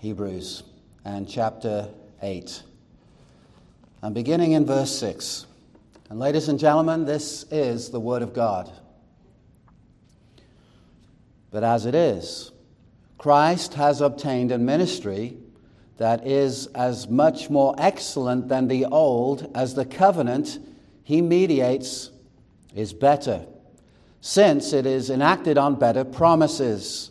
Hebrews and chapter 8. And beginning in verse 6. And ladies and gentlemen, this is the Word of God. But as it is, Christ has obtained a ministry that is as much more excellent than the old as the covenant he mediates is better, since it is enacted on better promises.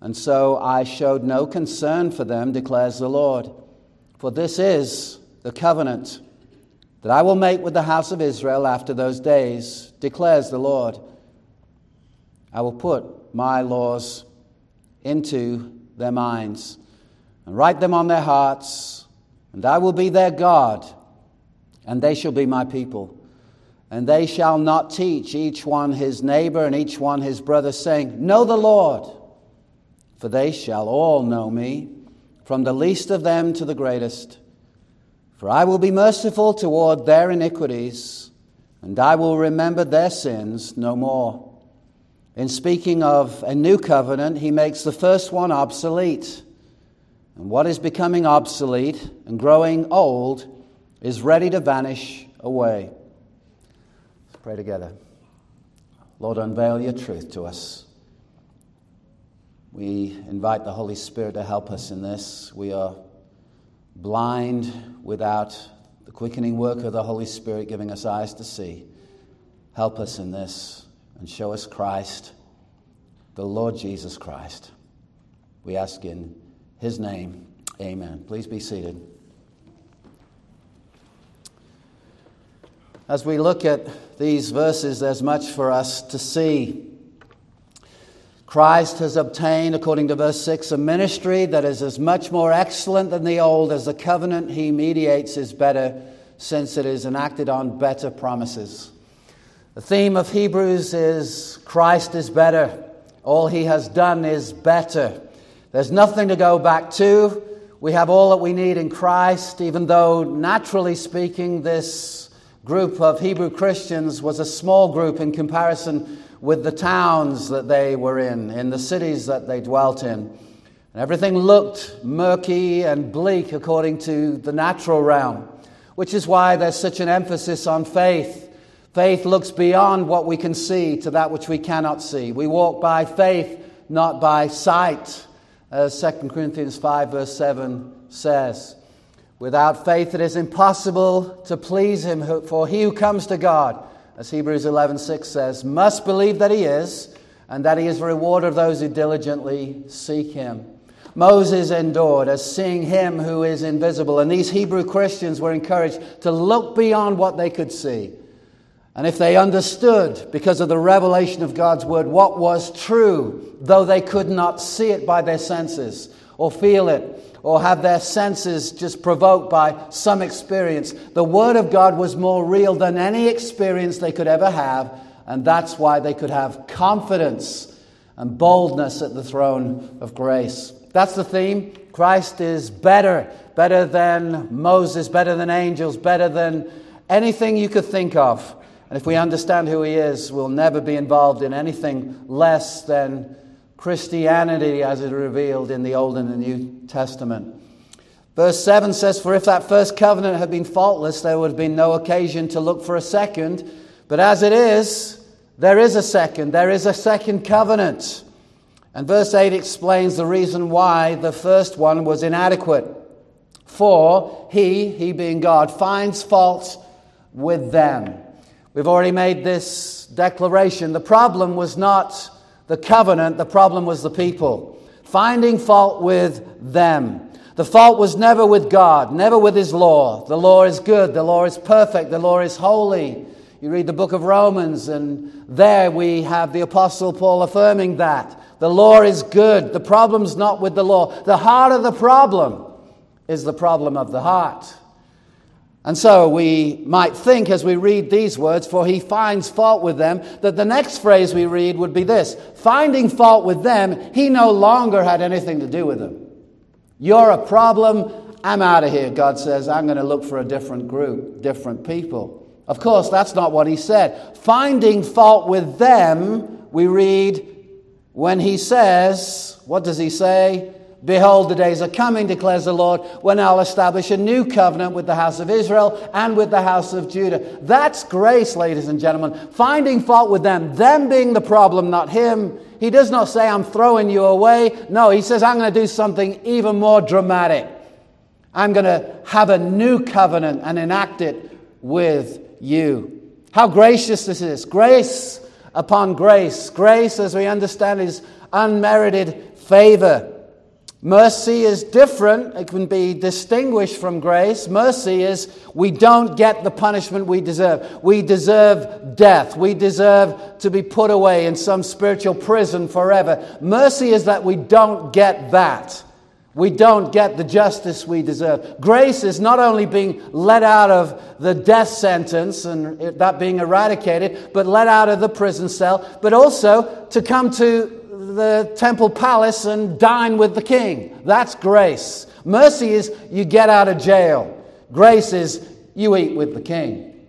and so I showed no concern for them, declares the Lord. For this is the covenant that I will make with the house of Israel after those days, declares the Lord. I will put my laws into their minds and write them on their hearts, and I will be their God, and they shall be my people. And they shall not teach each one his neighbor and each one his brother, saying, Know the Lord, for they shall all know me, from the least of them to the greatest. For I will be merciful toward their iniquities, and I will remember their sins no more. In speaking of a new covenant, he makes the first one obsolete. And what is becoming obsolete and growing old is ready to vanish away. Let's pray together. Lord, unveil your truth to us. We invite the Holy Spirit to help us in this. We are blind without the quickening work of the Holy Spirit giving us eyes to see. Help us in this and show us Christ, the Lord Jesus Christ. We ask in his name, amen. Please be seated. As we look at these verses, there's much for us to see. Christ has obtained, according to verse 6, a ministry that is as much more excellent than the old as the covenant he mediates is better, since it is enacted on better promises. The theme of Hebrews is Christ is better. All he has done is better. There's nothing to go back to. We have all that we need in Christ, even though, naturally speaking, this group of Hebrew Christians was a small group in comparison with the towns that they were in, in the cities that they dwelt in. And everything looked murky and bleak according to the natural realm, which is why there's such an emphasis on faith. Faith looks beyond what we can see to that which we cannot see. We walk by faith, not by sight, as 2 Corinthians 5, verse 7 says. Without faith, it is impossible to please him, for he who comes to God as Hebrews 11:6 says, must believe that he is and that he is a rewarder of those who diligently seek him. Moses endured as seeing him who is invisible, and these Hebrew Christians were encouraged to look beyond what they could see. And if they understood, because of the revelation of God's word, what was true, though they could not see it by their senses or feel it or have their senses just provoked by some experience. The Word of God was more real than any experience they could ever have, and that's why they could have confidence and boldness at the throne of grace. That's the theme. Christ is better, better than Moses, better than angels, better than anything you could think of. And if we understand who he is, we'll never be involved in anything less than Christianity as it revealed in the Old and the New Testament. Verse 7 says, For if that first covenant had been faultless, there would have been no occasion to look for a second. But as it is, there is a second. There is a second covenant. And verse 8 explains the reason why the first one was inadequate. For he, he being God, finds fault with them. We've already made this declaration. The problem was not the covenant, the problem was the people. Finding fault with them. The fault was never with God, never with His law. The law is good, the law is perfect, the law is holy. You read the book of Romans, and there we have the Apostle Paul affirming that. The law is good. The problem's not with the law. The heart of the problem is the problem of the heart. And so we might think as we read these words, for he finds fault with them, that the next phrase we read would be this finding fault with them, he no longer had anything to do with them. You're a problem. I'm out of here, God says. I'm going to look for a different group, different people. Of course, that's not what he said. Finding fault with them, we read when he says, what does he say? Behold, the days are coming, declares the Lord, when I'll establish a new covenant with the house of Israel and with the house of Judah. That's grace, ladies and gentlemen. Finding fault with them, them being the problem, not him. He does not say, I'm throwing you away. No, he says, I'm going to do something even more dramatic. I'm going to have a new covenant and enact it with you. How gracious this is. Grace upon grace. Grace, as we understand, is unmerited favor. Mercy is different. It can be distinguished from grace. Mercy is we don't get the punishment we deserve. We deserve death. We deserve to be put away in some spiritual prison forever. Mercy is that we don't get that. We don't get the justice we deserve. Grace is not only being let out of the death sentence and that being eradicated, but let out of the prison cell, but also to come to the temple palace and dine with the king. That's grace. Mercy is you get out of jail. Grace is you eat with the king.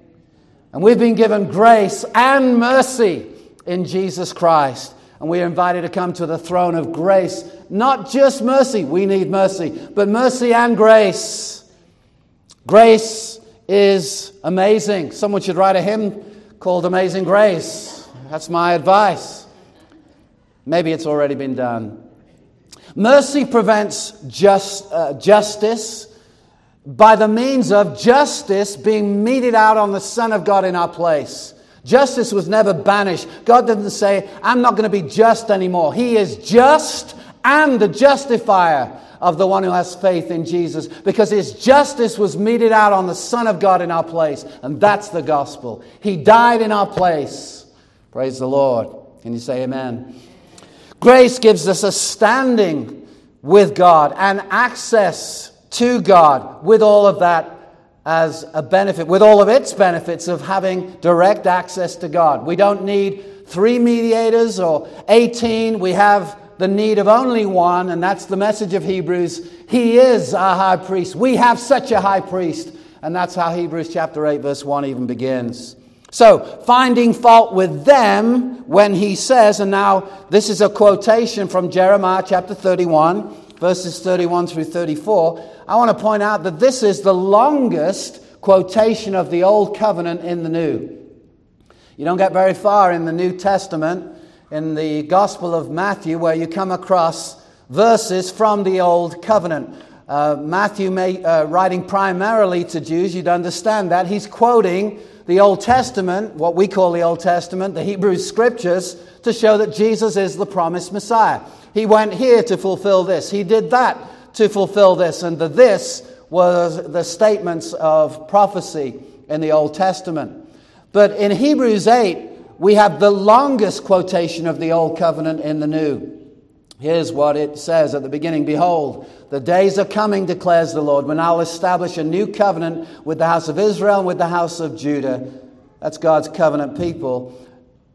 And we've been given grace and mercy in Jesus Christ. And we are invited to come to the throne of grace. Not just mercy, we need mercy, but mercy and grace. Grace is amazing. Someone should write a hymn called Amazing Grace. That's my advice. Maybe it's already been done. Mercy prevents just, uh, justice by the means of justice being meted out on the Son of God in our place. Justice was never banished. God didn't say, I'm not going to be just anymore. He is just and the justifier of the one who has faith in Jesus because his justice was meted out on the Son of God in our place. And that's the gospel. He died in our place. Praise the Lord. Can you say amen? Grace gives us a standing with God and access to God with all of that as a benefit, with all of its benefits of having direct access to God. We don't need three mediators or 18. We have the need of only one, and that's the message of Hebrews. He is our high priest. We have such a high priest. And that's how Hebrews chapter 8, verse 1 even begins. So, finding fault with them when he says, and now this is a quotation from Jeremiah chapter 31, verses 31 through 34. I want to point out that this is the longest quotation of the Old Covenant in the New. You don't get very far in the New Testament, in the Gospel of Matthew, where you come across verses from the Old Covenant. Uh, Matthew, may, uh, writing primarily to Jews, you'd understand that. He's quoting the Old Testament, what we call the Old Testament, the Hebrew Scriptures, to show that Jesus is the promised Messiah. He went here to fulfill this, he did that to fulfill this, and the this was the statements of prophecy in the Old Testament. But in Hebrews 8, we have the longest quotation of the Old Covenant in the New. Here's what it says at the beginning Behold, the days are coming, declares the Lord, when I'll establish a new covenant with the house of Israel and with the house of Judah. That's God's covenant people.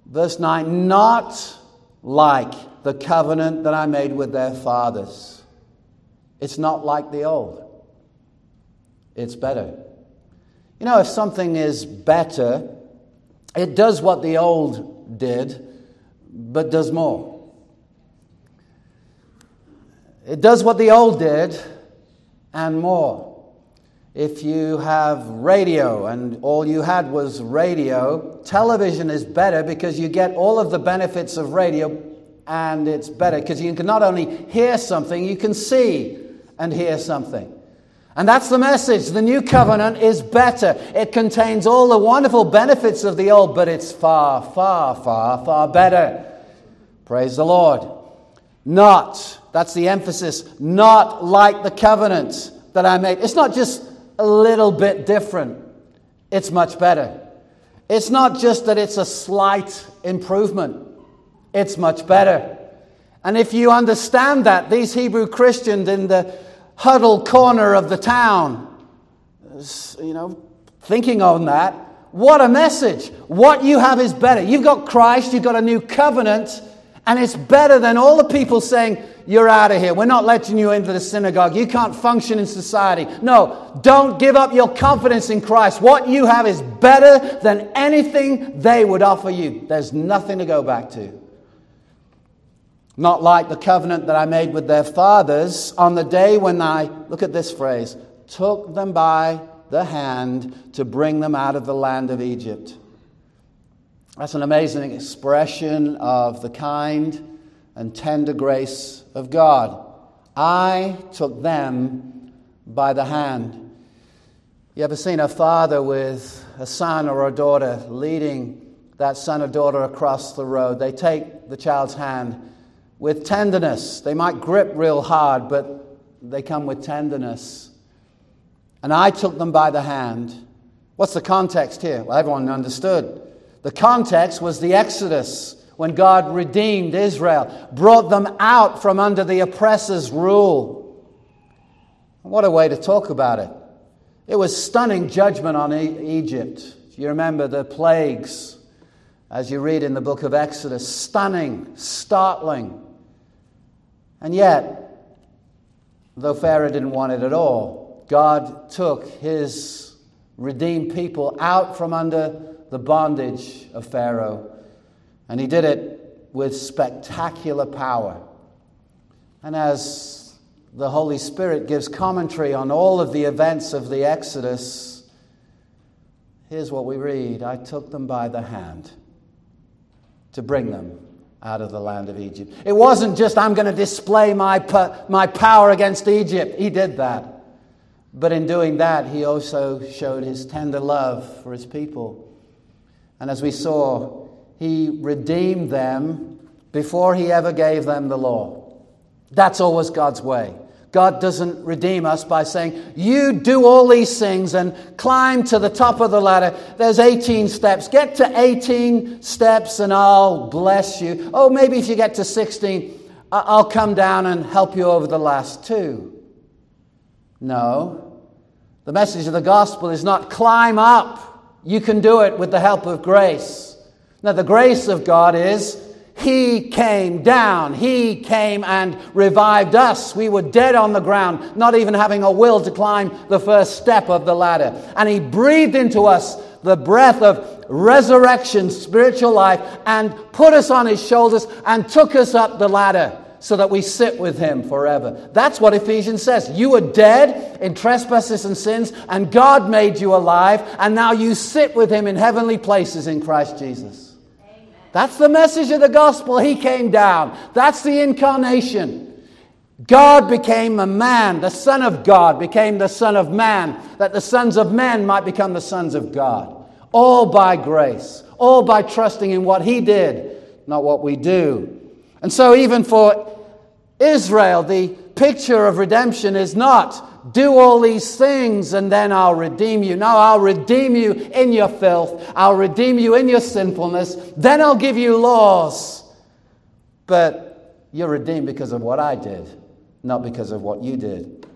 Verse 9, not like the covenant that I made with their fathers. It's not like the old, it's better. You know, if something is better, it does what the old did, but does more. It does what the old did and more. If you have radio and all you had was radio, television is better because you get all of the benefits of radio and it's better because you can not only hear something, you can see and hear something. And that's the message. The new covenant is better. It contains all the wonderful benefits of the old, but it's far, far, far, far better. Praise the Lord. Not that's the emphasis. Not like the covenant that I made. It's not just a little bit different, it's much better. It's not just that it's a slight improvement, it's much better. And if you understand that, these Hebrew Christians in the huddled corner of the town, you know, thinking on that, what a message. What you have is better. You've got Christ, you've got a new covenant, and it's better than all the people saying, You're out of here. We're not letting you into the synagogue. You can't function in society. No, don't give up your confidence in Christ. What you have is better than anything they would offer you. There's nothing to go back to. Not like the covenant that I made with their fathers on the day when I, look at this phrase, took them by the hand to bring them out of the land of Egypt. That's an amazing expression of the kind and tender grace of God. I took them by the hand. You ever seen a father with a son or a daughter leading that son or daughter across the road? They take the child's hand with tenderness. They might grip real hard, but they come with tenderness. And I took them by the hand. What's the context here? Well, everyone understood. The context was the Exodus, when God redeemed Israel, brought them out from under the oppressor's rule. What a way to talk about it. It was stunning judgment on e- Egypt. You remember the plagues as you read in the book of Exodus. Stunning, startling. And yet, though Pharaoh didn't want it at all, God took his redeemed people out from under the bondage of Pharaoh. And he did it with spectacular power. And as the Holy Spirit gives commentary on all of the events of the Exodus, here's what we read I took them by the hand to bring them out of the land of Egypt. It wasn't just, I'm going to display my, my power against Egypt. He did that. But in doing that, he also showed his tender love for his people. And as we saw, he redeemed them before he ever gave them the law. That's always God's way. God doesn't redeem us by saying, You do all these things and climb to the top of the ladder. There's 18 steps. Get to 18 steps and I'll bless you. Oh, maybe if you get to 16, I'll come down and help you over the last two. No. The message of the gospel is not climb up. You can do it with the help of grace. Now, the grace of God is he came down. He came and revived us. We were dead on the ground, not even having a will to climb the first step of the ladder. And He breathed into us the breath of resurrection, spiritual life, and put us on His shoulders and took us up the ladder so that we sit with Him forever. That's what Ephesians says. You were dead in trespasses and sins, and God made you alive, and now you sit with Him in heavenly places in Christ Jesus. That's the message of the gospel. He came down. That's the incarnation. God became a man. The Son of God became the Son of man, that the sons of men might become the sons of God. All by grace, all by trusting in what He did, not what we do. And so, even for Israel, the picture of redemption is not do all these things and then I'll redeem you. No, I'll redeem you in your filth. I'll redeem you in your sinfulness. Then I'll give you laws. But you're redeemed because of what I did, not because of what you did.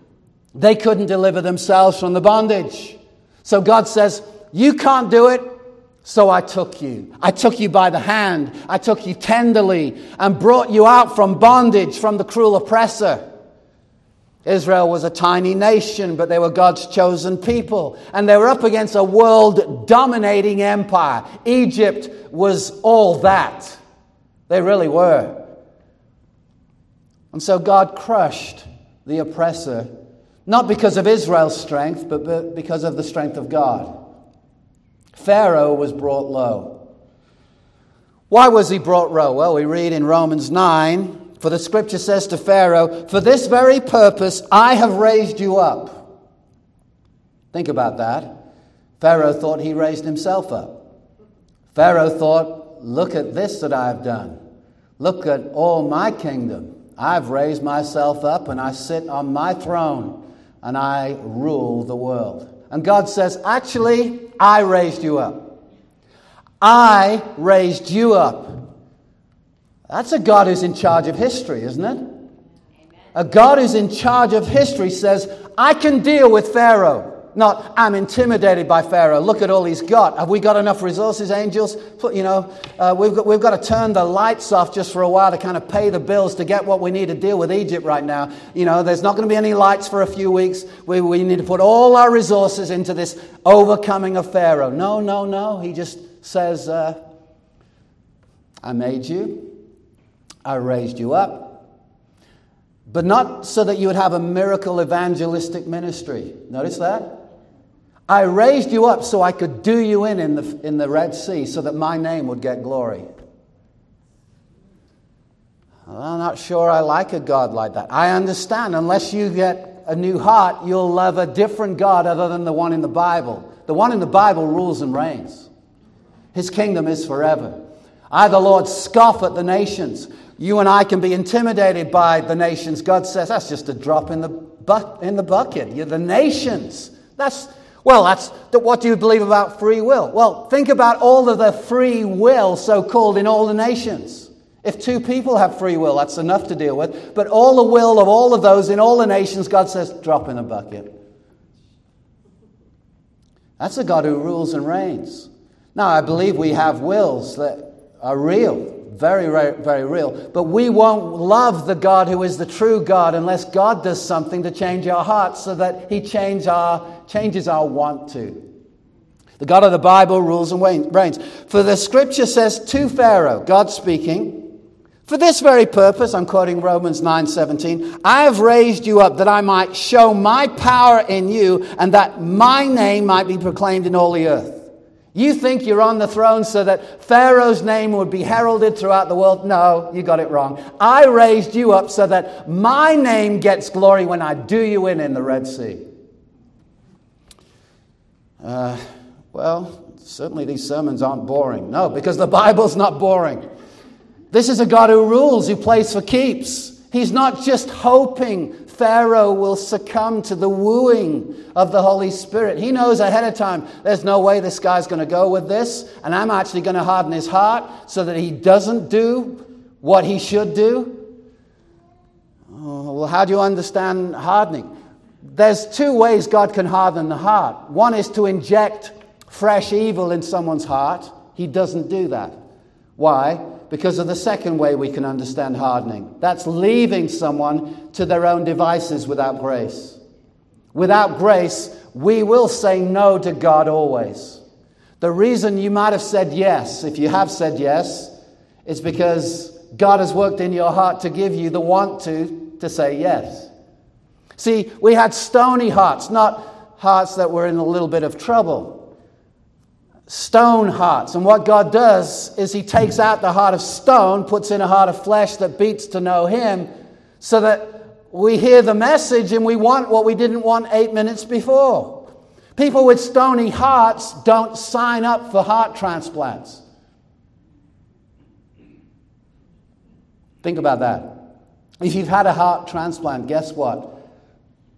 They couldn't deliver themselves from the bondage. So God says, You can't do it. So I took you. I took you by the hand. I took you tenderly and brought you out from bondage, from the cruel oppressor. Israel was a tiny nation, but they were God's chosen people. And they were up against a world dominating empire. Egypt was all that. They really were. And so God crushed the oppressor, not because of Israel's strength, but because of the strength of God. Pharaoh was brought low. Why was he brought low? Well, we read in Romans 9 for the scripture says to Pharaoh, For this very purpose I have raised you up. Think about that. Pharaoh thought he raised himself up. Pharaoh thought, Look at this that I've done. Look at all my kingdom. I've raised myself up and I sit on my throne and I rule the world. And God says, Actually, I raised you up. I raised you up That's a God who's in charge of history, isn't it? A God who's in charge of history says, I can deal with Pharaoh. Not, I'm intimidated by Pharaoh. Look at all he's got. Have we got enough resources, angels? You know, uh, we've, got, we've got to turn the lights off just for a while to kind of pay the bills to get what we need to deal with Egypt right now. You know, there's not going to be any lights for a few weeks. We, we need to put all our resources into this overcoming of Pharaoh. No, no, no. He just says, uh, I made you, I raised you up but not so that you would have a miracle evangelistic ministry. Notice that? I raised you up so I could do you in in the, in the Red Sea so that my name would get glory. I'm not sure I like a God like that. I understand, unless you get a new heart, you'll love a different God other than the one in the Bible. The one in the Bible rules and reigns, His kingdom is forever. I, the Lord, scoff at the nations. You and I can be intimidated by the nations. God says that's just a drop in the, bu- in the bucket. You're the nations. That's well, that's what do you believe about free will? Well, think about all of the free will, so called, in all the nations. If two people have free will, that's enough to deal with. But all the will of all of those in all the nations, God says, drop in a bucket. That's a God who rules and reigns. Now, I believe we have wills that are real very, very, very real. But we won't love the God who is the true God unless God does something to change our hearts so that He change our, changes our want to. The God of the Bible rules and reigns. For the scripture says to Pharaoh, God speaking, for this very purpose, I'm quoting Romans 9:17, I have raised you up that I might show my power in you and that my name might be proclaimed in all the earth. You think you're on the throne so that Pharaoh's name would be heralded throughout the world? No, you got it wrong. I raised you up so that my name gets glory when I do you in in the Red Sea. Uh, well, certainly these sermons aren't boring. No, because the Bible's not boring. This is a God who rules, who plays for keeps. He's not just hoping Pharaoh will succumb to the wooing of the Holy Spirit. He knows ahead of time there's no way this guy's going to go with this, and I'm actually going to harden his heart so that he doesn't do what he should do. Oh, well, how do you understand hardening? There's two ways God can harden the heart. One is to inject fresh evil in someone's heart. He doesn't do that. Why? Because of the second way we can understand hardening. That's leaving someone to their own devices without grace. Without grace, we will say no to God always. The reason you might have said yes, if you have said yes, is because God has worked in your heart to give you the want to to say yes. See, we had stony hearts, not hearts that were in a little bit of trouble stone hearts. And what God does is He takes out the heart of stone, puts in a heart of flesh that beats to know Him, so that we hear the message and we want what we didn't want eight minutes before. People with stony hearts don't sign up for heart transplants. Think about that. If you've had a heart transplant, guess what?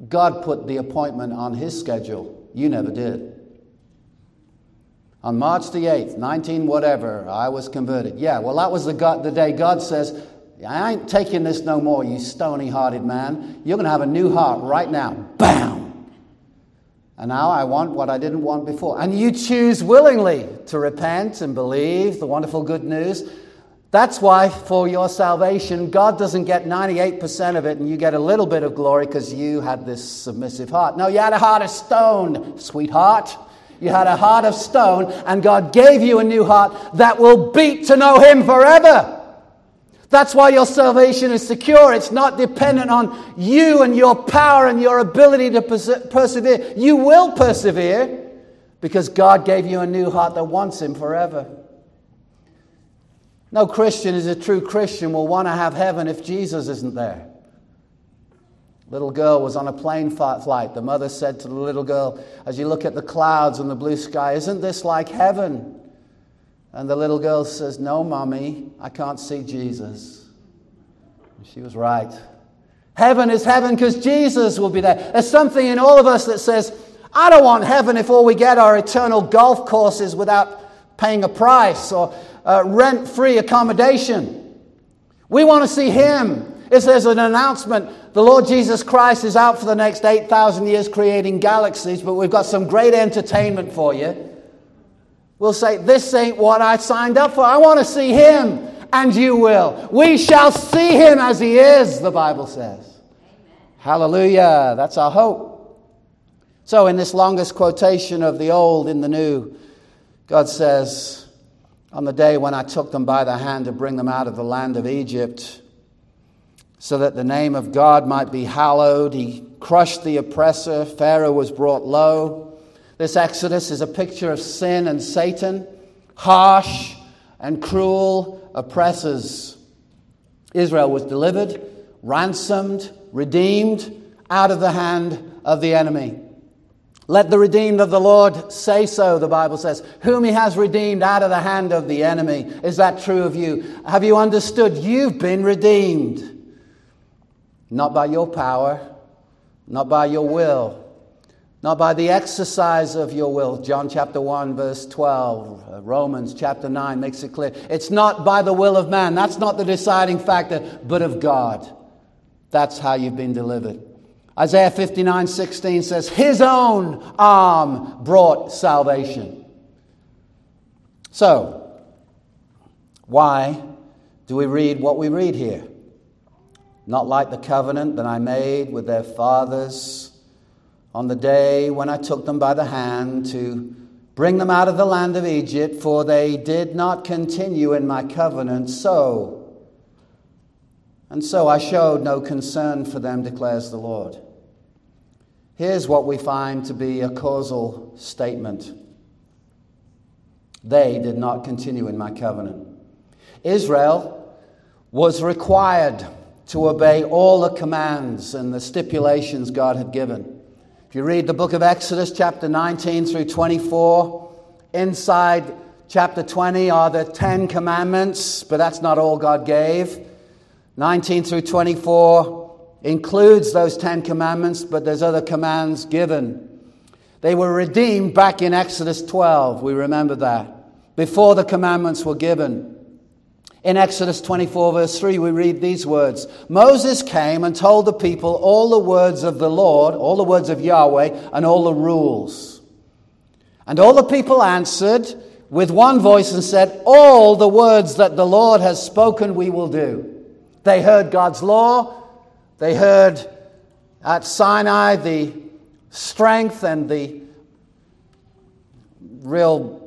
God put the appointment on His schedule. You never did. On March the 8th, 19 whatever, I was converted. Yeah, well, that was the, God, the day God says, I ain't taking this no more, you stony hearted man. You're going to have a new heart right now. Bam! And now I want what I didn't want before. And you choose willingly to repent and believe the wonderful good news. That's why, for your salvation, God doesn't get 98% of it and you get a little bit of glory because you had this submissive heart. No, you had a heart of stone, sweetheart. You had a heart of stone, and God gave you a new heart that will beat to know Him forever. That's why your salvation is secure. It's not dependent on you and your power and your ability to persevere. You will persevere because God gave you a new heart that wants Him forever. No Christian is a true Christian will want to have heaven if Jesus isn't there. Little girl was on a plane flight. The mother said to the little girl, As you look at the clouds and the blue sky, isn't this like heaven? And the little girl says, No, mommy, I can't see Jesus. And she was right. Heaven is heaven because Jesus will be there. There's something in all of us that says, I don't want heaven if all we get are eternal golf courses without paying a price or uh, rent free accommodation. We want to see Him. If there's an announcement, the Lord Jesus Christ is out for the next 8,000 years creating galaxies, but we've got some great entertainment for you. We'll say, This ain't what I signed up for. I want to see Him, and you will. We shall see Him as He is, the Bible says. Amen. Hallelujah. That's our hope. So, in this longest quotation of the Old in the New, God says, On the day when I took them by the hand to bring them out of the land of Egypt, so that the name of God might be hallowed, he crushed the oppressor, Pharaoh was brought low. This Exodus is a picture of sin and Satan, harsh and cruel oppressors. Israel was delivered, ransomed, redeemed out of the hand of the enemy. Let the redeemed of the Lord say so, the Bible says. Whom he has redeemed out of the hand of the enemy. Is that true of you? Have you understood? You've been redeemed. Not by your power, not by your will, not by the exercise of your will. John chapter 1, verse 12, uh, Romans chapter 9 makes it clear. It's not by the will of man. That's not the deciding factor, but of God. That's how you've been delivered. Isaiah 59 16 says, His own arm brought salvation. So, why do we read what we read here? Not like the covenant that I made with their fathers on the day when I took them by the hand to bring them out of the land of Egypt, for they did not continue in my covenant. So, and so I showed no concern for them, declares the Lord. Here's what we find to be a causal statement they did not continue in my covenant. Israel was required to obey all the commands and the stipulations God had given. If you read the book of Exodus, chapter 19 through 24, inside chapter 20 are the Ten Commandments, but that's not all God gave. 19 through 24 includes those Ten Commandments, but there's other commands given. They were redeemed back in Exodus 12. We remember that. Before the commandments were given. In Exodus 24, verse 3, we read these words Moses came and told the people all the words of the Lord, all the words of Yahweh, and all the rules. And all the people answered with one voice and said, All the words that the Lord has spoken, we will do. They heard God's law. They heard at Sinai the strength and the real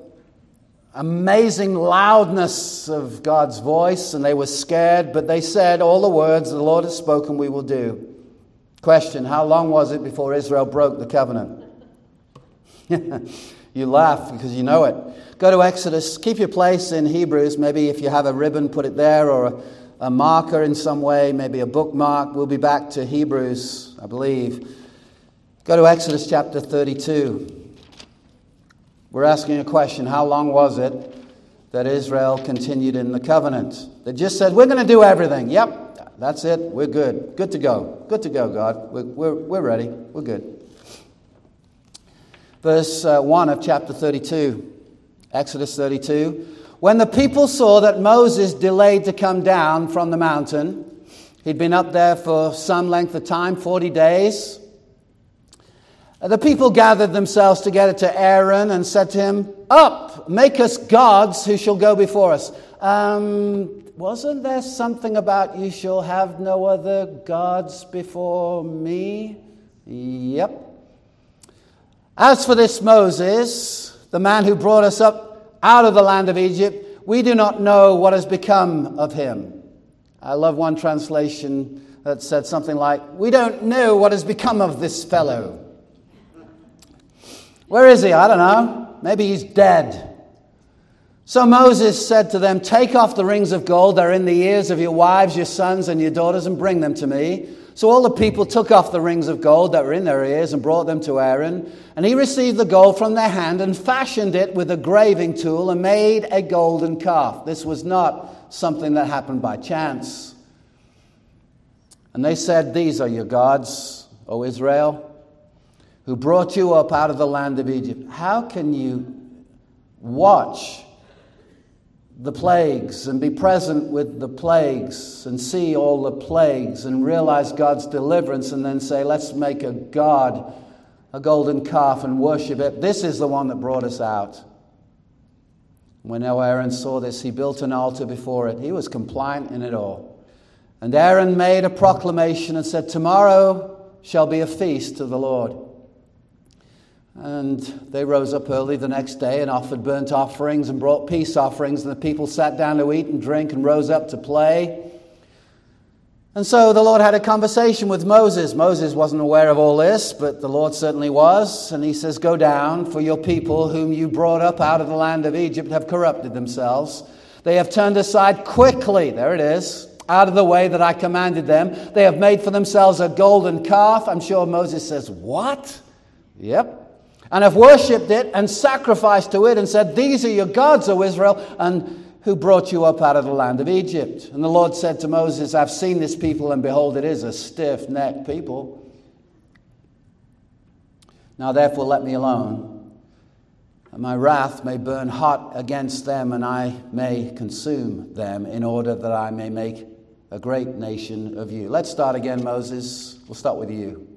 amazing loudness of God's voice, and they were scared, but they said, All the words the Lord has spoken, we will do. Question How long was it before Israel broke the covenant? you laugh because you know it. Go to Exodus. Keep your place in Hebrews. Maybe if you have a ribbon, put it there, or a a marker in some way, maybe a bookmark. We'll be back to Hebrews, I believe. Go to Exodus chapter 32. We're asking a question How long was it that Israel continued in the covenant? They just said, We're going to do everything. Yep, that's it. We're good. Good to go. Good to go, God. We're, we're, we're ready. We're good. Verse uh, 1 of chapter 32, Exodus 32. When the people saw that Moses delayed to come down from the mountain, he'd been up there for some length of time 40 days. The people gathered themselves together to Aaron and said to him, Up, make us gods who shall go before us. Um, wasn't there something about you shall have no other gods before me? Yep. As for this Moses, the man who brought us up out of the land of Egypt. We do not know what has become of him. I love one translation that said something like, We don't know what has become of this fellow. Where is he? I don't know. Maybe he's dead. So Moses said to them, Take off the rings of gold that are in the ears of your wives, your sons, and your daughters, and bring them to me. So all the people took off the rings of gold that were in their ears and brought them to Aaron. And he received the gold from their hand and fashioned it with a graving tool and made a golden calf. This was not something that happened by chance. And they said, These are your gods, O Israel, who brought you up out of the land of Egypt. How can you watch the plagues and be present with the plagues and see all the plagues and realize God's deliverance and then say, let's make a God, a golden calf, and worship it. This is the one that brought us out. When Aaron saw this, he built an altar before it. He was compliant in it all. And Aaron made a proclamation and said, Tomorrow shall be a feast to the Lord. And they rose up early the next day and offered burnt offerings and brought peace offerings. And the people sat down to eat and drink and rose up to play. And so the Lord had a conversation with Moses. Moses wasn't aware of all this, but the Lord certainly was. And he says, Go down, for your people, whom you brought up out of the land of Egypt, have corrupted themselves. They have turned aside quickly, there it is, out of the way that I commanded them. They have made for themselves a golden calf. I'm sure Moses says, What? Yep, and have worshipped it and sacrificed to it and said, These are your gods, O Israel, and who brought you up out of the land of Egypt. And the Lord said to Moses, I've seen this people, and behold, it is a stiff necked people. Now therefore, let me alone, and my wrath may burn hot against them, and I may consume them, in order that I may make a great nation of you. Let's start again, Moses. We'll start with you.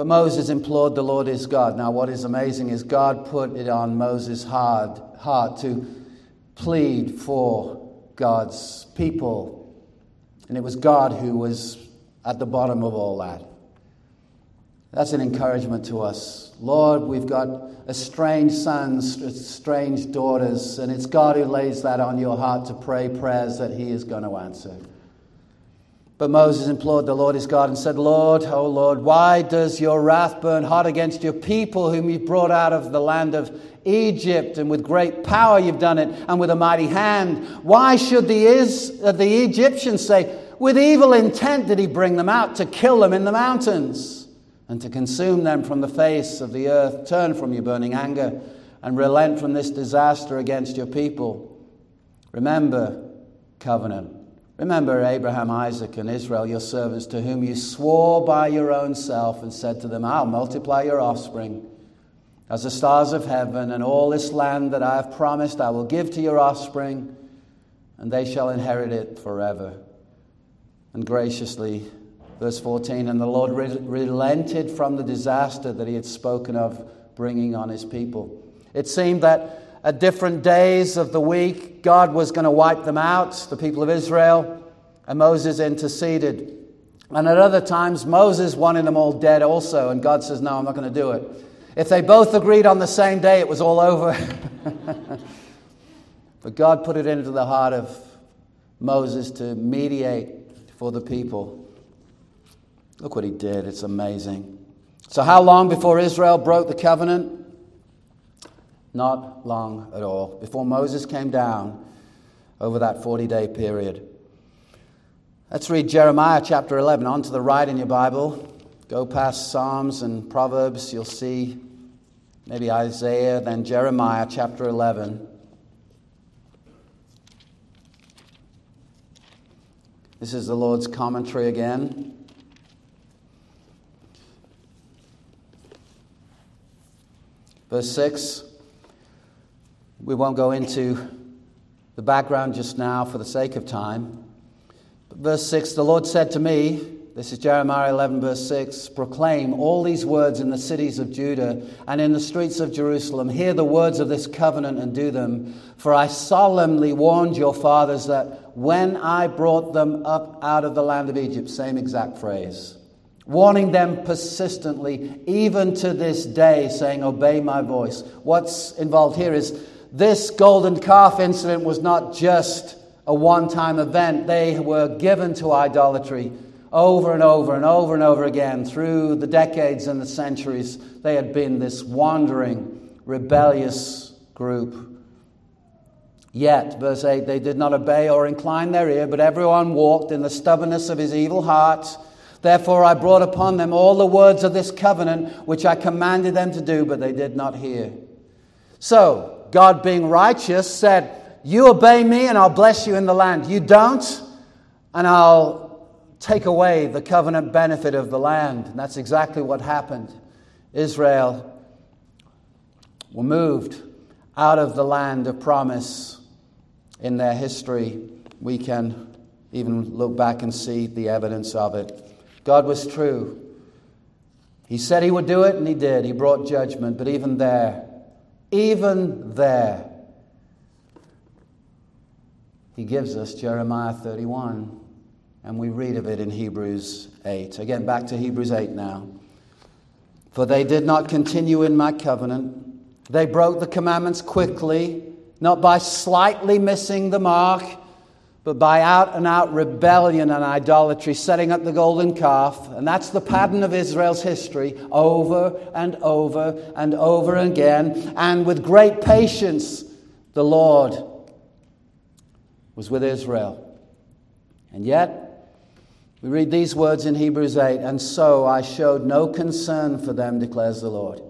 But Moses implored the Lord his God. Now, what is amazing is God put it on Moses' hard heart to plead for God's people. And it was God who was at the bottom of all that. That's an encouragement to us. Lord, we've got estranged sons, estranged daughters, and it's God who lays that on your heart to pray prayers that He is going to answer. But Moses implored the Lord his God and said, Lord, O Lord, why does your wrath burn hot against your people whom you've brought out of the land of Egypt? And with great power you've done it, and with a mighty hand. Why should the, Is, uh, the Egyptians say, With evil intent did he bring them out to kill them in the mountains and to consume them from the face of the earth? Turn from your burning anger and relent from this disaster against your people. Remember covenant Remember Abraham, Isaac, and Israel, your servants, to whom you swore by your own self and said to them, I'll multiply your offspring as the stars of heaven, and all this land that I have promised I will give to your offspring, and they shall inherit it forever. And graciously, verse 14, and the Lord re- relented from the disaster that he had spoken of bringing on his people. It seemed that at different days of the week, God was going to wipe them out, the people of Israel, and Moses interceded. And at other times, Moses wanted them all dead also, and God says, No, I'm not going to do it. If they both agreed on the same day, it was all over. but God put it into the heart of Moses to mediate for the people. Look what he did, it's amazing. So, how long before Israel broke the covenant? Not long at all. Before Moses came down over that 40 day period. Let's read Jeremiah chapter 11 on to the right in your Bible. Go past Psalms and Proverbs, you'll see maybe Isaiah, then Jeremiah chapter 11. This is the Lord's commentary again. Verse 6 we won't go into the background just now for the sake of time. But verse 6 The Lord said to me, this is Jeremiah 11, verse 6 Proclaim all these words in the cities of Judah and in the streets of Jerusalem. Hear the words of this covenant and do them. For I solemnly warned your fathers that when I brought them up out of the land of Egypt, same exact phrase, warning them persistently, even to this day, saying, Obey my voice. What's involved here is this golden calf incident was not just a one time event, they were given to idolatry over and over and over and over again through the decades and the centuries. They had been this wandering, rebellious group. Yet, verse 8, they did not obey or incline their ear, but everyone walked in the stubbornness of his evil heart. Therefore, I brought upon them all the words of this covenant which I commanded them to do, but they did not hear. So, God being righteous, said, You obey me and I'll bless you in the land. You don't, and I'll take away the covenant benefit of the land. And that's exactly what happened. Israel were moved out of the land of promise in their history. We can even look back and see the evidence of it. God was true. He said he would do it, and he did. He brought judgment, but even there, even there, he gives us Jeremiah 31, and we read of it in Hebrews 8. Again, back to Hebrews 8 now. For they did not continue in my covenant. They broke the commandments quickly, not by slightly missing the mark, but by out and out rebellion and idolatry, setting up the golden calf. And that's the pattern of Israel's history over and over and over again. And with great patience, the Lord was with Israel. And yet, we read these words in Hebrews 8 And so I showed no concern for them, declares the Lord.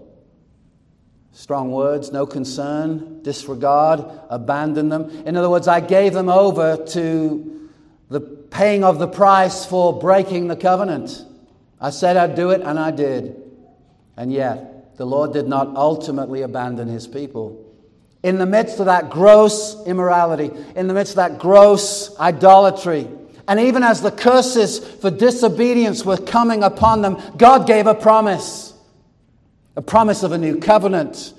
Strong words, no concern, disregard, abandon them. In other words, I gave them over to the paying of the price for breaking the covenant. I said I'd do it, and I did. And yet, the Lord did not ultimately abandon his people. In the midst of that gross immorality, in the midst of that gross idolatry, and even as the curses for disobedience were coming upon them, God gave a promise a promise of a new covenant,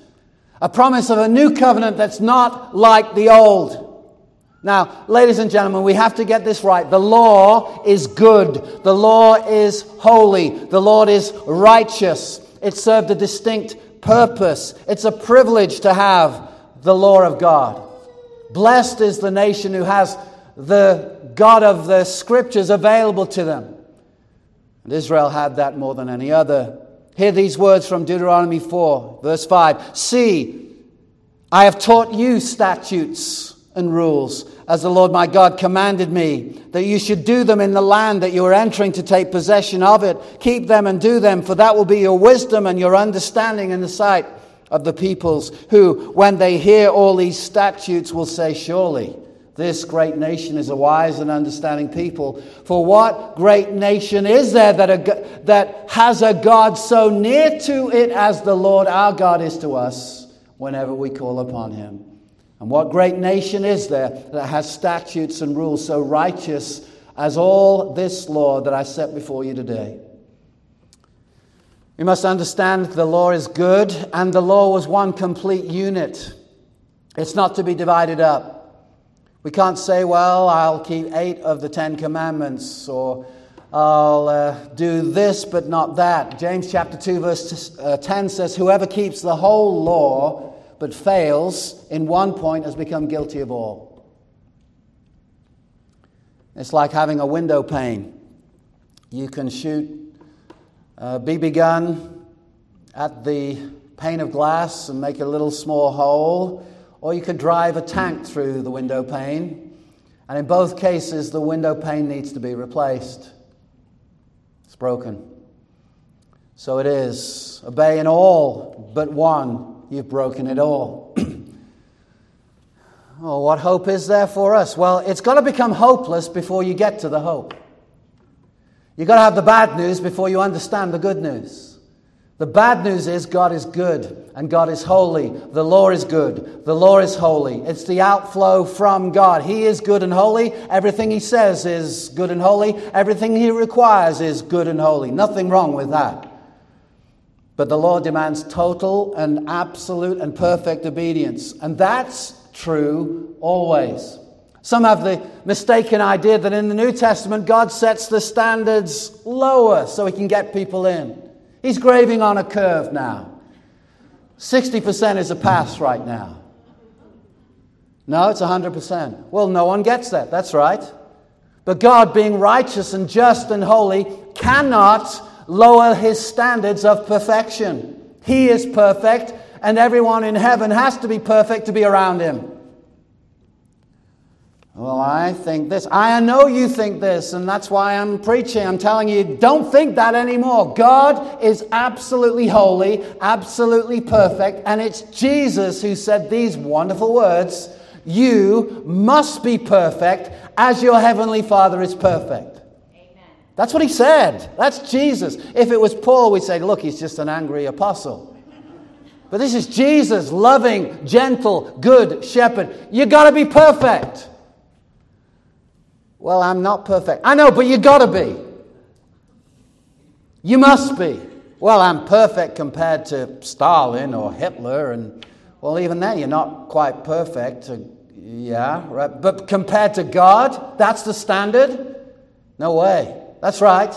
a promise of a new covenant that's not like the old. Now, ladies and gentlemen, we have to get this right. The law is good. The law is holy. The Lord is righteous. It served a distinct purpose. It's a privilege to have the law of God. Blessed is the nation who has the God of the scriptures available to them. And Israel had that more than any other. Hear these words from Deuteronomy 4, verse 5. See, I have taught you statutes and rules, as the Lord my God commanded me, that you should do them in the land that you are entering to take possession of it. Keep them and do them, for that will be your wisdom and your understanding in the sight of the peoples, who, when they hear all these statutes, will say, Surely this great nation is a wise and understanding people. For what great nation is there that, a, that has a God so near to it as the Lord our God is to us whenever we call upon him? And what great nation is there that has statutes and rules so righteous as all this law that I set before you today? We must understand the law is good, and the law was one complete unit. It's not to be divided up. We can't say, well, I'll keep eight of the Ten Commandments, or I'll uh, do this but not that. James chapter 2, verse uh, 10 says, Whoever keeps the whole law but fails in one point has become guilty of all. It's like having a window pane. You can shoot a BB gun at the pane of glass and make a little small hole or you could drive a tank through the window pane. And in both cases, the window pane needs to be replaced. It's broken. So it is. Obey in all but one. You've broken it all. oh, what hope is there for us? Well, it's got to become hopeless before you get to the hope. You've got to have the bad news before you understand the good news. The bad news is God is good and God is holy. The law is good. The law is holy. It's the outflow from God. He is good and holy. Everything He says is good and holy. Everything He requires is good and holy. Nothing wrong with that. But the law demands total and absolute and perfect obedience. And that's true always. Some have the mistaken idea that in the New Testament, God sets the standards lower so He can get people in. He's graving on a curve now. 60% is a pass right now. No, it's 100%. Well, no one gets that. That's right. But God, being righteous and just and holy, cannot lower his standards of perfection. He is perfect, and everyone in heaven has to be perfect to be around him. Well, I think this. I know you think this, and that's why I'm preaching. I'm telling you, don't think that anymore. God is absolutely holy, absolutely perfect, and it's Jesus who said these wonderful words You must be perfect as your heavenly Father is perfect. Amen. That's what he said. That's Jesus. If it was Paul, we'd say, Look, he's just an angry apostle. But this is Jesus, loving, gentle, good shepherd. You've got to be perfect. Well, I'm not perfect. I know, but you got to be. You must be. Well, I'm perfect compared to Stalin or Hitler, and well, even then, you're not quite perfect. Uh, yeah, right. But compared to God, that's the standard? No way. That's right.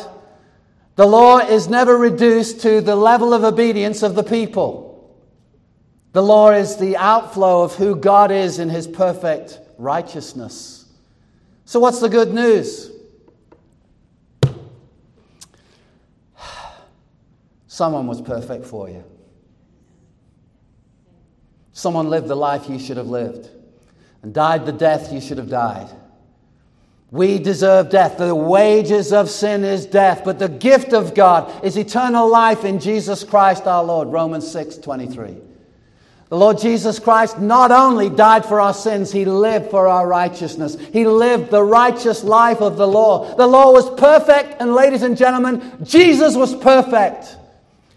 The law is never reduced to the level of obedience of the people. The law is the outflow of who God is in his perfect righteousness. So, what's the good news? Someone was perfect for you. Someone lived the life you should have lived and died the death you should have died. We deserve death. The wages of sin is death, but the gift of God is eternal life in Jesus Christ our Lord. Romans 6 23. The Lord Jesus Christ not only died for our sins, He lived for our righteousness. He lived the righteous life of the law. The law was perfect, and ladies and gentlemen, Jesus was perfect.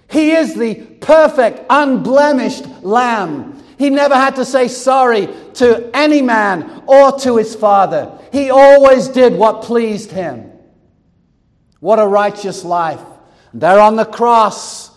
He is the perfect, unblemished Lamb. He never had to say sorry to any man or to his father. He always did what pleased him. What a righteous life. There on the cross,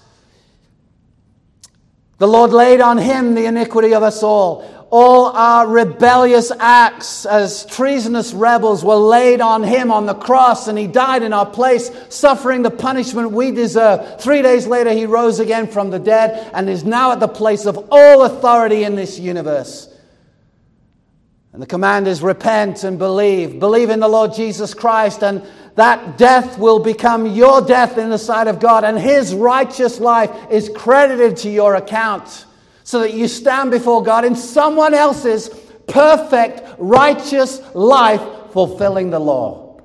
the Lord laid on him the iniquity of us all all our rebellious acts as treasonous rebels were laid on him on the cross, and he died in our place, suffering the punishment we deserve. Three days later, he rose again from the dead and is now at the place of all authority in this universe. And the command is repent and believe. Believe in the Lord Jesus Christ, and that death will become your death in the sight of God, and his righteous life is credited to your account so that you stand before God in someone else's perfect, righteous life, fulfilling the law.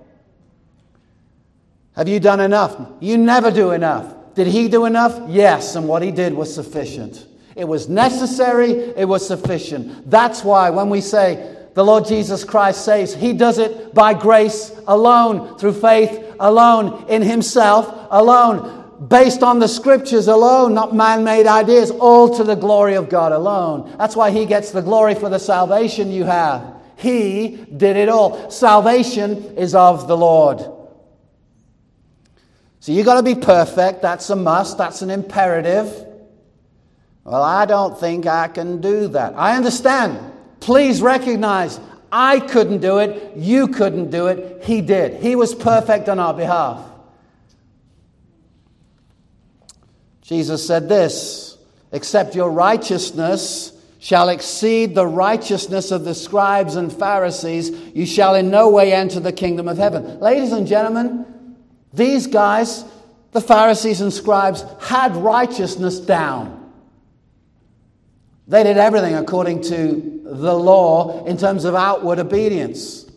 Have you done enough? You never do enough. Did he do enough? Yes, and what he did was sufficient. It was necessary, it was sufficient. That's why when we say, the Lord Jesus Christ says he does it by grace alone, through faith alone, in himself alone based on the scriptures alone, not man made ideas, all to the glory of God alone. That's why He gets the glory for the salvation you have. He did it all. Salvation is of the Lord. So you've got to be perfect. That's a must, that's an imperative. Well, I don't think I can do that. I understand. Please recognize I couldn't do it. You couldn't do it. He did. He was perfect on our behalf. Jesus said this Except your righteousness shall exceed the righteousness of the scribes and Pharisees, you shall in no way enter the kingdom of heaven. Ladies and gentlemen, these guys, the Pharisees and scribes, had righteousness down. They did everything according to the law in terms of outward obedience.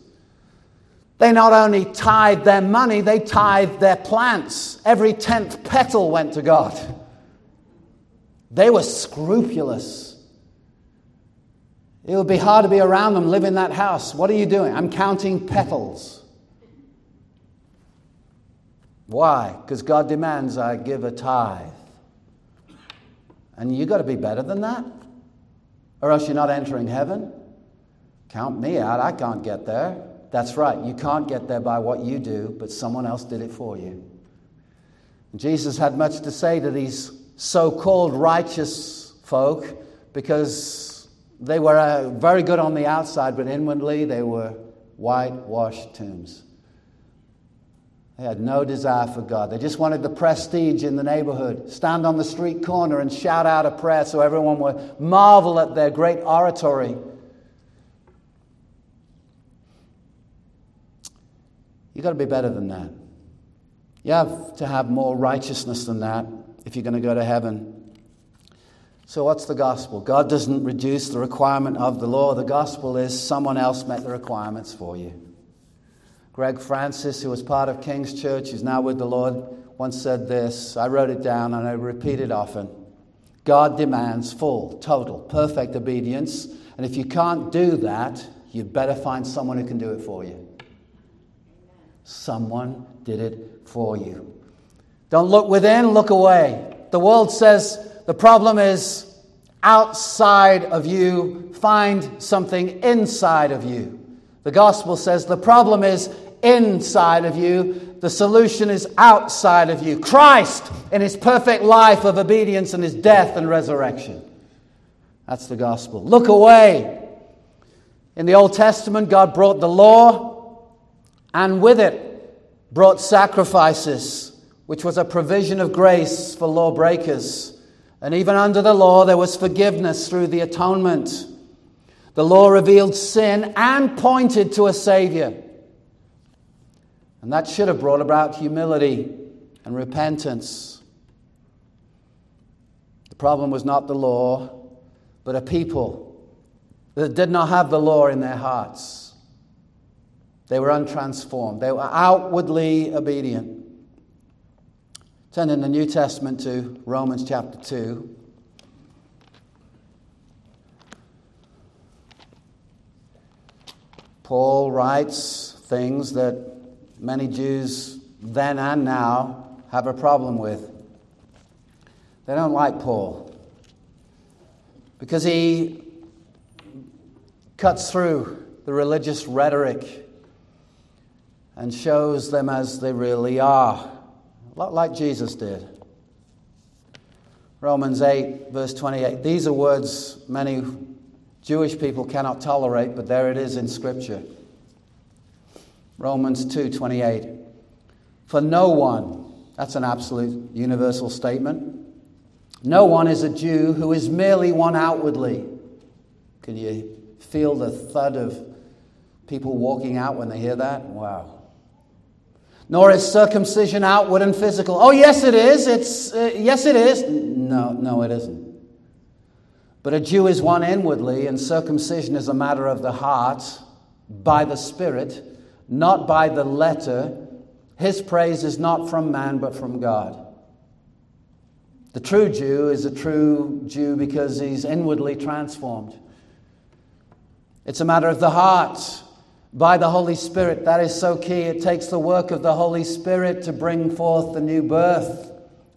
They not only tithed their money, they tithed their plants. Every tenth petal went to God. They were scrupulous. It would be hard to be around them, live in that house. What are you doing? I'm counting petals. Why? Because God demands I give a tithe. And you've got to be better than that, or else you're not entering heaven. Count me out. I can't get there. That's right. You can't get there by what you do, but someone else did it for you. Jesus had much to say to these so called righteous folk because they were uh, very good on the outside, but inwardly they were whitewashed tombs. They had no desire for God. They just wanted the prestige in the neighborhood, stand on the street corner and shout out a prayer so everyone would marvel at their great oratory. You've got to be better than that. You have to have more righteousness than that if you're going to go to heaven. So, what's the gospel? God doesn't reduce the requirement of the law. The gospel is someone else met the requirements for you. Greg Francis, who was part of King's Church, who's now with the Lord, once said this. I wrote it down and I repeat it often. God demands full, total, perfect obedience. And if you can't do that, you'd better find someone who can do it for you. Someone did it for you. Don't look within, look away. The world says the problem is outside of you, find something inside of you. The gospel says the problem is inside of you, the solution is outside of you. Christ in his perfect life of obedience and his death and resurrection. That's the gospel. Look away. In the Old Testament, God brought the law, and with it brought sacrifices, which was a provision of grace for lawbreakers. And even under the law, there was forgiveness through the atonement. The law revealed sin and pointed to a Savior. And that should have brought about humility and repentance. The problem was not the law, but a people that did not have the law in their hearts. They were untransformed, they were outwardly obedient. Turn in the New Testament to Romans chapter 2. Paul writes things that many Jews then and now have a problem with. They don't like Paul because he cuts through the religious rhetoric and shows them as they really are a lot like Jesus did. Romans 8, verse 28. These are words many Jewish people cannot tolerate, but there it is in Scripture. Romans 2:28. For no one, that's an absolute universal statement, no one is a Jew who is merely one outwardly. Can you feel the thud of people walking out when they hear that? Wow nor is circumcision outward and physical. Oh, yes, it is. It's, uh, yes, it is. No, no, it isn't. But a Jew is one inwardly, and circumcision is a matter of the heart by the Spirit, not by the letter. His praise is not from man, but from God. The true Jew is a true Jew because he's inwardly transformed. It's a matter of the heart by the Holy Spirit. That is so key. It takes the work of the Holy Spirit to bring forth the new birth.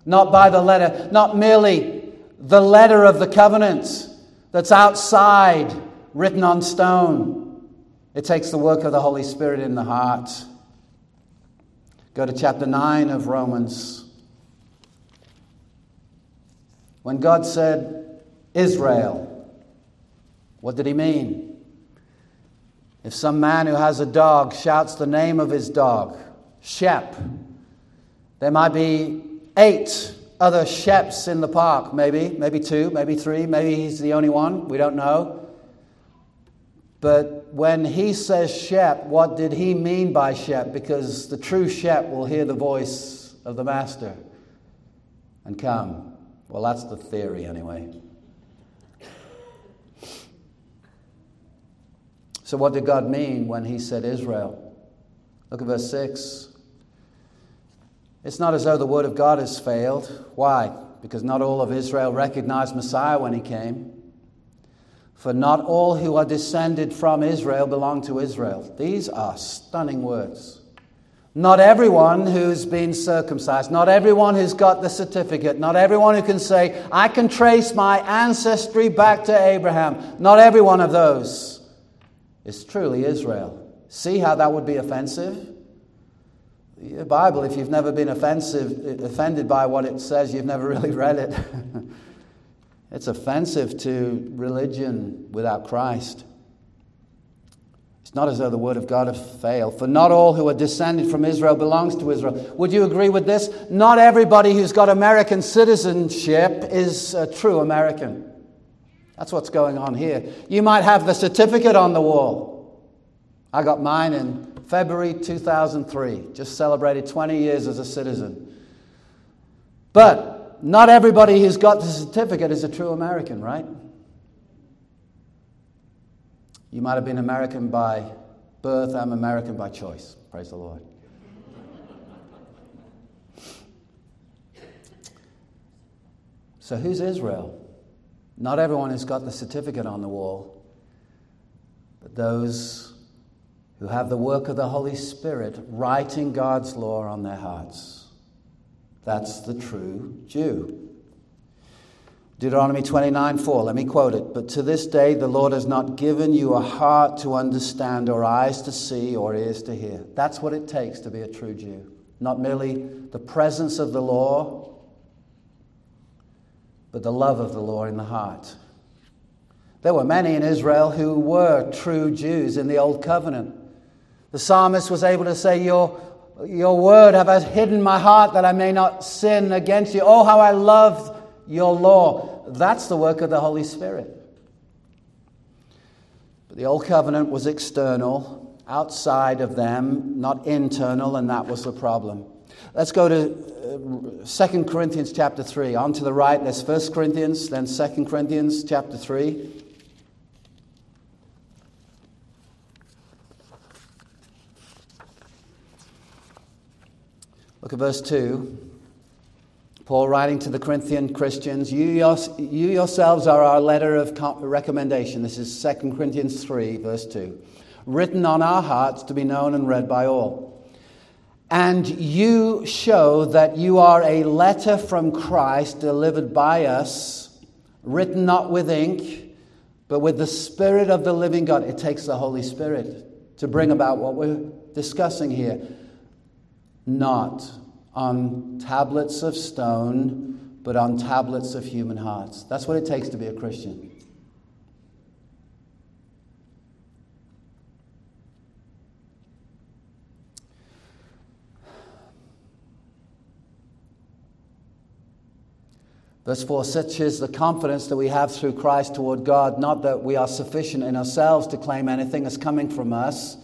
Not by the letter, not merely the letter of the covenant that's outside, written on stone. It takes the work of the Holy Spirit in the heart. Go to chapter 9 of Romans. When God said, Israel, what did he mean? If some man who has a dog shouts the name of his dog, Shep, there might be eight other Sheps in the park, maybe, maybe two, maybe three, maybe he's the only one, we don't know. But when he says Shep, what did he mean by Shep? Because the true Shep will hear the voice of the master and come. Well, that's the theory, anyway. So, what did God mean when He said Israel? Look at verse 6. It's not as though the word of God has failed. Why? Because not all of Israel recognized Messiah when He came. For not all who are descended from Israel belong to Israel. These are stunning words. Not everyone who's been circumcised, not everyone who's got the certificate, not everyone who can say, I can trace my ancestry back to Abraham, not every one of those is truly Israel. See how that would be offensive? The Bible, if you've never been offensive, offended by what it says, you've never really read it. It's offensive to religion without Christ. It's not as though the word of God have failed. For not all who are descended from Israel belongs to Israel. Would you agree with this? Not everybody who's got American citizenship is a true American. That's what's going on here. You might have the certificate on the wall. I got mine in February 2003, just celebrated 20 years as a citizen. But not everybody who's got the certificate is a true American, right? You might have been American by birth, I'm American by choice. Praise the Lord. So, who's Israel? Not everyone who's got the certificate on the wall, but those who have the work of the Holy Spirit writing God's law on their hearts. That's the true Jew. Deuteronomy 29 4, let me quote it. But to this day, the Lord has not given you a heart to understand, or eyes to see, or ears to hear. That's what it takes to be a true Jew. Not merely the presence of the law, but the love of the law in the heart. There were many in Israel who were true Jews in the Old Covenant. The psalmist was able to say, Your, your word have I hidden my heart that I may not sin against you. Oh, how I love your law. That's the work of the Holy Spirit. But the Old Covenant was external, outside of them, not internal, and that was the problem. Let's go to uh, 2 Corinthians chapter 3. On to the right, there's 1 Corinthians, then 2 Corinthians chapter 3. Look at verse 2. Paul writing to the Corinthian Christians, you, you yourselves are our letter of recommendation. This is 2 Corinthians 3, verse 2. Written on our hearts to be known and read by all. And you show that you are a letter from Christ delivered by us, written not with ink, but with the Spirit of the living God. It takes the Holy Spirit to bring about what we're discussing here. Not on tablets of stone, but on tablets of human hearts. That's what it takes to be a Christian. Verse 4 Such is the confidence that we have through Christ toward God, not that we are sufficient in ourselves to claim anything as coming from us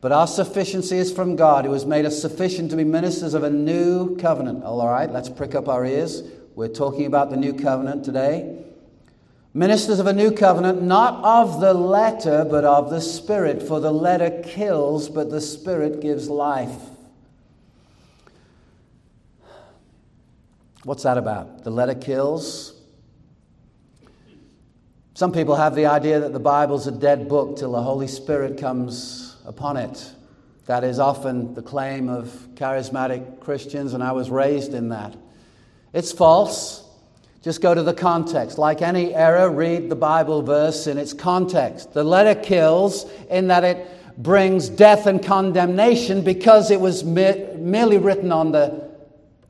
but our sufficiency is from God, who has made us sufficient to be ministers of a new covenant. All right, let's prick up our ears. We're talking about the new covenant today. Ministers of a new covenant, not of the letter, but of the Spirit. For the letter kills, but the Spirit gives life. What's that about? The letter kills. Some people have the idea that the Bible's a dead book till the Holy Spirit comes upon it. That is often the claim of charismatic Christians, and I was raised in that. It's false. Just go to the context. Like any error, read the Bible verse in its context. The letter kills in that it brings death and condemnation because it was merely written on the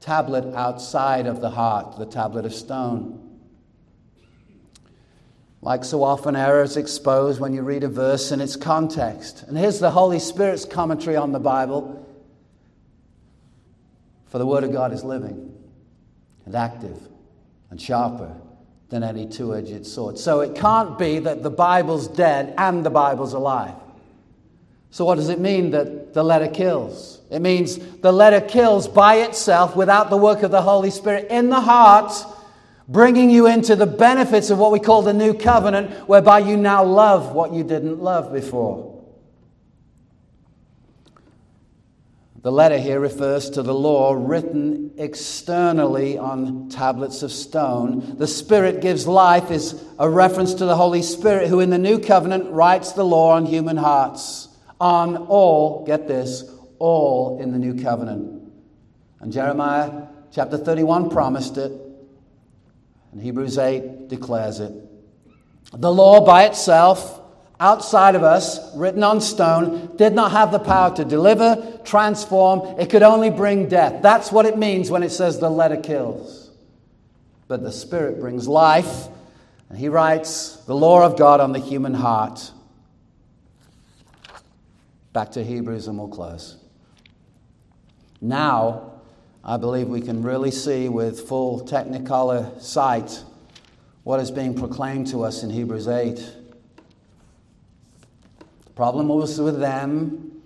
tablet outside of the heart, the tablet of stone. Like so often, error is exposed when you read a verse in its context. And here's the Holy Spirit's commentary on the Bible For the Word of God is living and active and sharper than any two edged sword. So it can't be that the Bible's dead and the Bible's alive. So, what does it mean that the letter kills? It means the letter kills by itself without the work of the Holy Spirit in the heart bringing you into the benefits of what we call the new covenant, whereby you now love what you didn't love before. The letter here refers to the law written externally on tablets of stone. The Spirit gives life is a reference to the Holy Spirit, who in the new covenant writes the law on human hearts. On all, get this, all in the new covenant. And Jeremiah chapter 31 promised it. And Hebrews 8 declares it. The law by itself, outside of us, written on stone, did not have the power to deliver, transform. It could only bring death. That's what it means when it says the letter kills. But the Spirit brings life. And he writes the law of God on the human heart. Back to Hebrews and we'll close. Now, I believe we can really see with full technicolor sight what is being proclaimed to us in Hebrews 8. The problem was with them.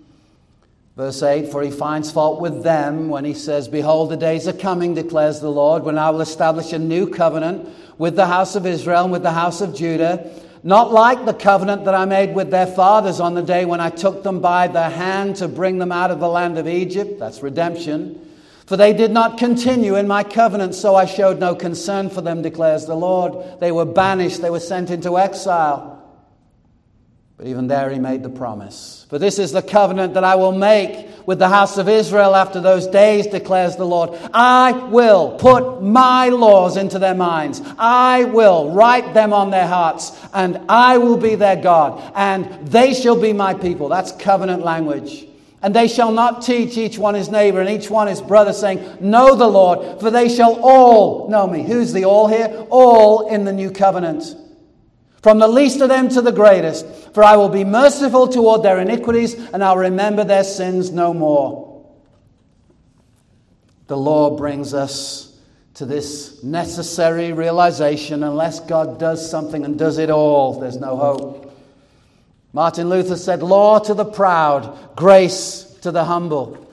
Verse 8 For he finds fault with them when he says, Behold, the days are coming, declares the Lord, when I will establish a new covenant with the house of Israel and with the house of Judah. Not like the covenant that I made with their fathers on the day when I took them by the hand to bring them out of the land of Egypt. That's redemption for they did not continue in my covenant, so I showed no concern for them, declares the Lord. They were banished, they were sent into exile. But even there he made the promise. For this is the covenant that I will make with the house of Israel after those days, declares the Lord. I will put my laws into their minds. I will write them on their hearts, and I will be their God, and they shall be my people. That's covenant language. And they shall not teach each one his neighbor and each one his brother, saying, Know the Lord, for they shall all know me. Who's the all here? All in the new covenant from the least of them to the greatest. For I will be merciful toward their iniquities, and I'll remember their sins no more. The law brings us to this necessary realization unless God does something and does it all, there's no hope. Martin Luther said, Law to the proud, grace to the humble.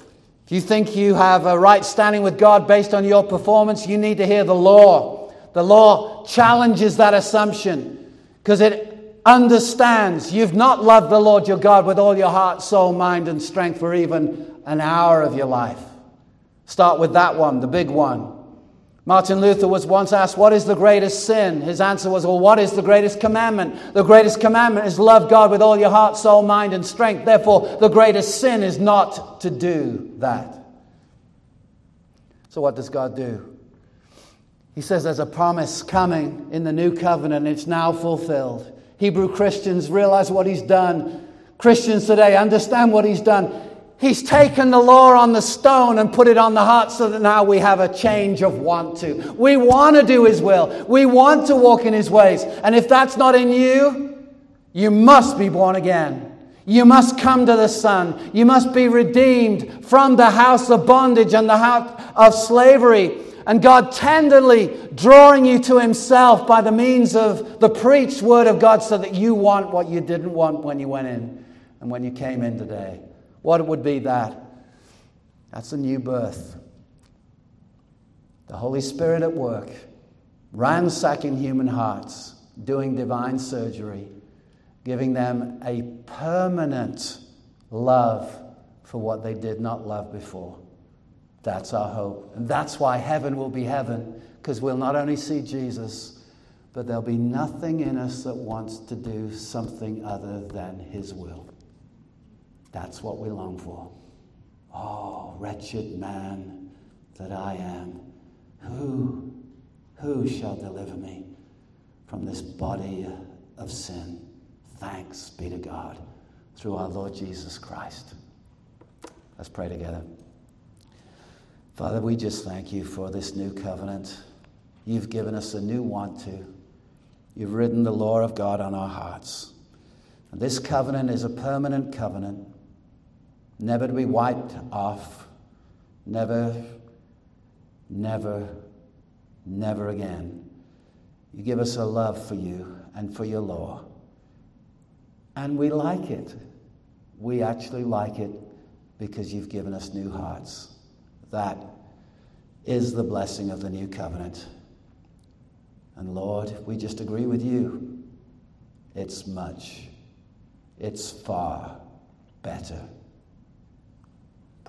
If you think you have a right standing with God based on your performance, you need to hear the law. The law challenges that assumption because it understands you've not loved the Lord your God with all your heart, soul, mind, and strength for even an hour of your life. Start with that one, the big one. Martin Luther was once asked, What is the greatest sin? His answer was, Well, what is the greatest commandment? The greatest commandment is love God with all your heart, soul, mind, and strength. Therefore, the greatest sin is not to do that. So, what does God do? He says there's a promise coming in the new covenant, it's now fulfilled. Hebrew Christians realize what he's done. Christians today understand what he's done. He's taken the law on the stone and put it on the heart so that now we have a change of want to. We want to do his will. We want to walk in his ways. And if that's not in you, you must be born again. You must come to the Son. You must be redeemed from the house of bondage and the house of slavery and God tenderly drawing you to Himself by the means of the preached Word of God so that you want what you didn't want when you went in and when you came in today. What would be that? That's a new birth. The Holy Spirit at work, ransacking human hearts, doing divine surgery, giving them a permanent love for what they did not love before. That's our hope. And that's why heaven will be heaven, because we'll not only see Jesus, but there'll be nothing in us that wants to do something other than His will. That's what we long for. Oh, wretched man that I am, who, who shall deliver me from this body of sin? Thanks be to God through our Lord Jesus Christ. Let's pray together. Father, we just thank you for this new covenant. You've given us a new want to. You've written the law of God on our hearts. And this covenant is a permanent covenant, never to be wiped off, never, never, never again. You give us a love for you and for your law. And we like it. We actually like it because you've given us new hearts. That is the blessing of the new covenant. And Lord, we just agree with you. It's much, it's far better.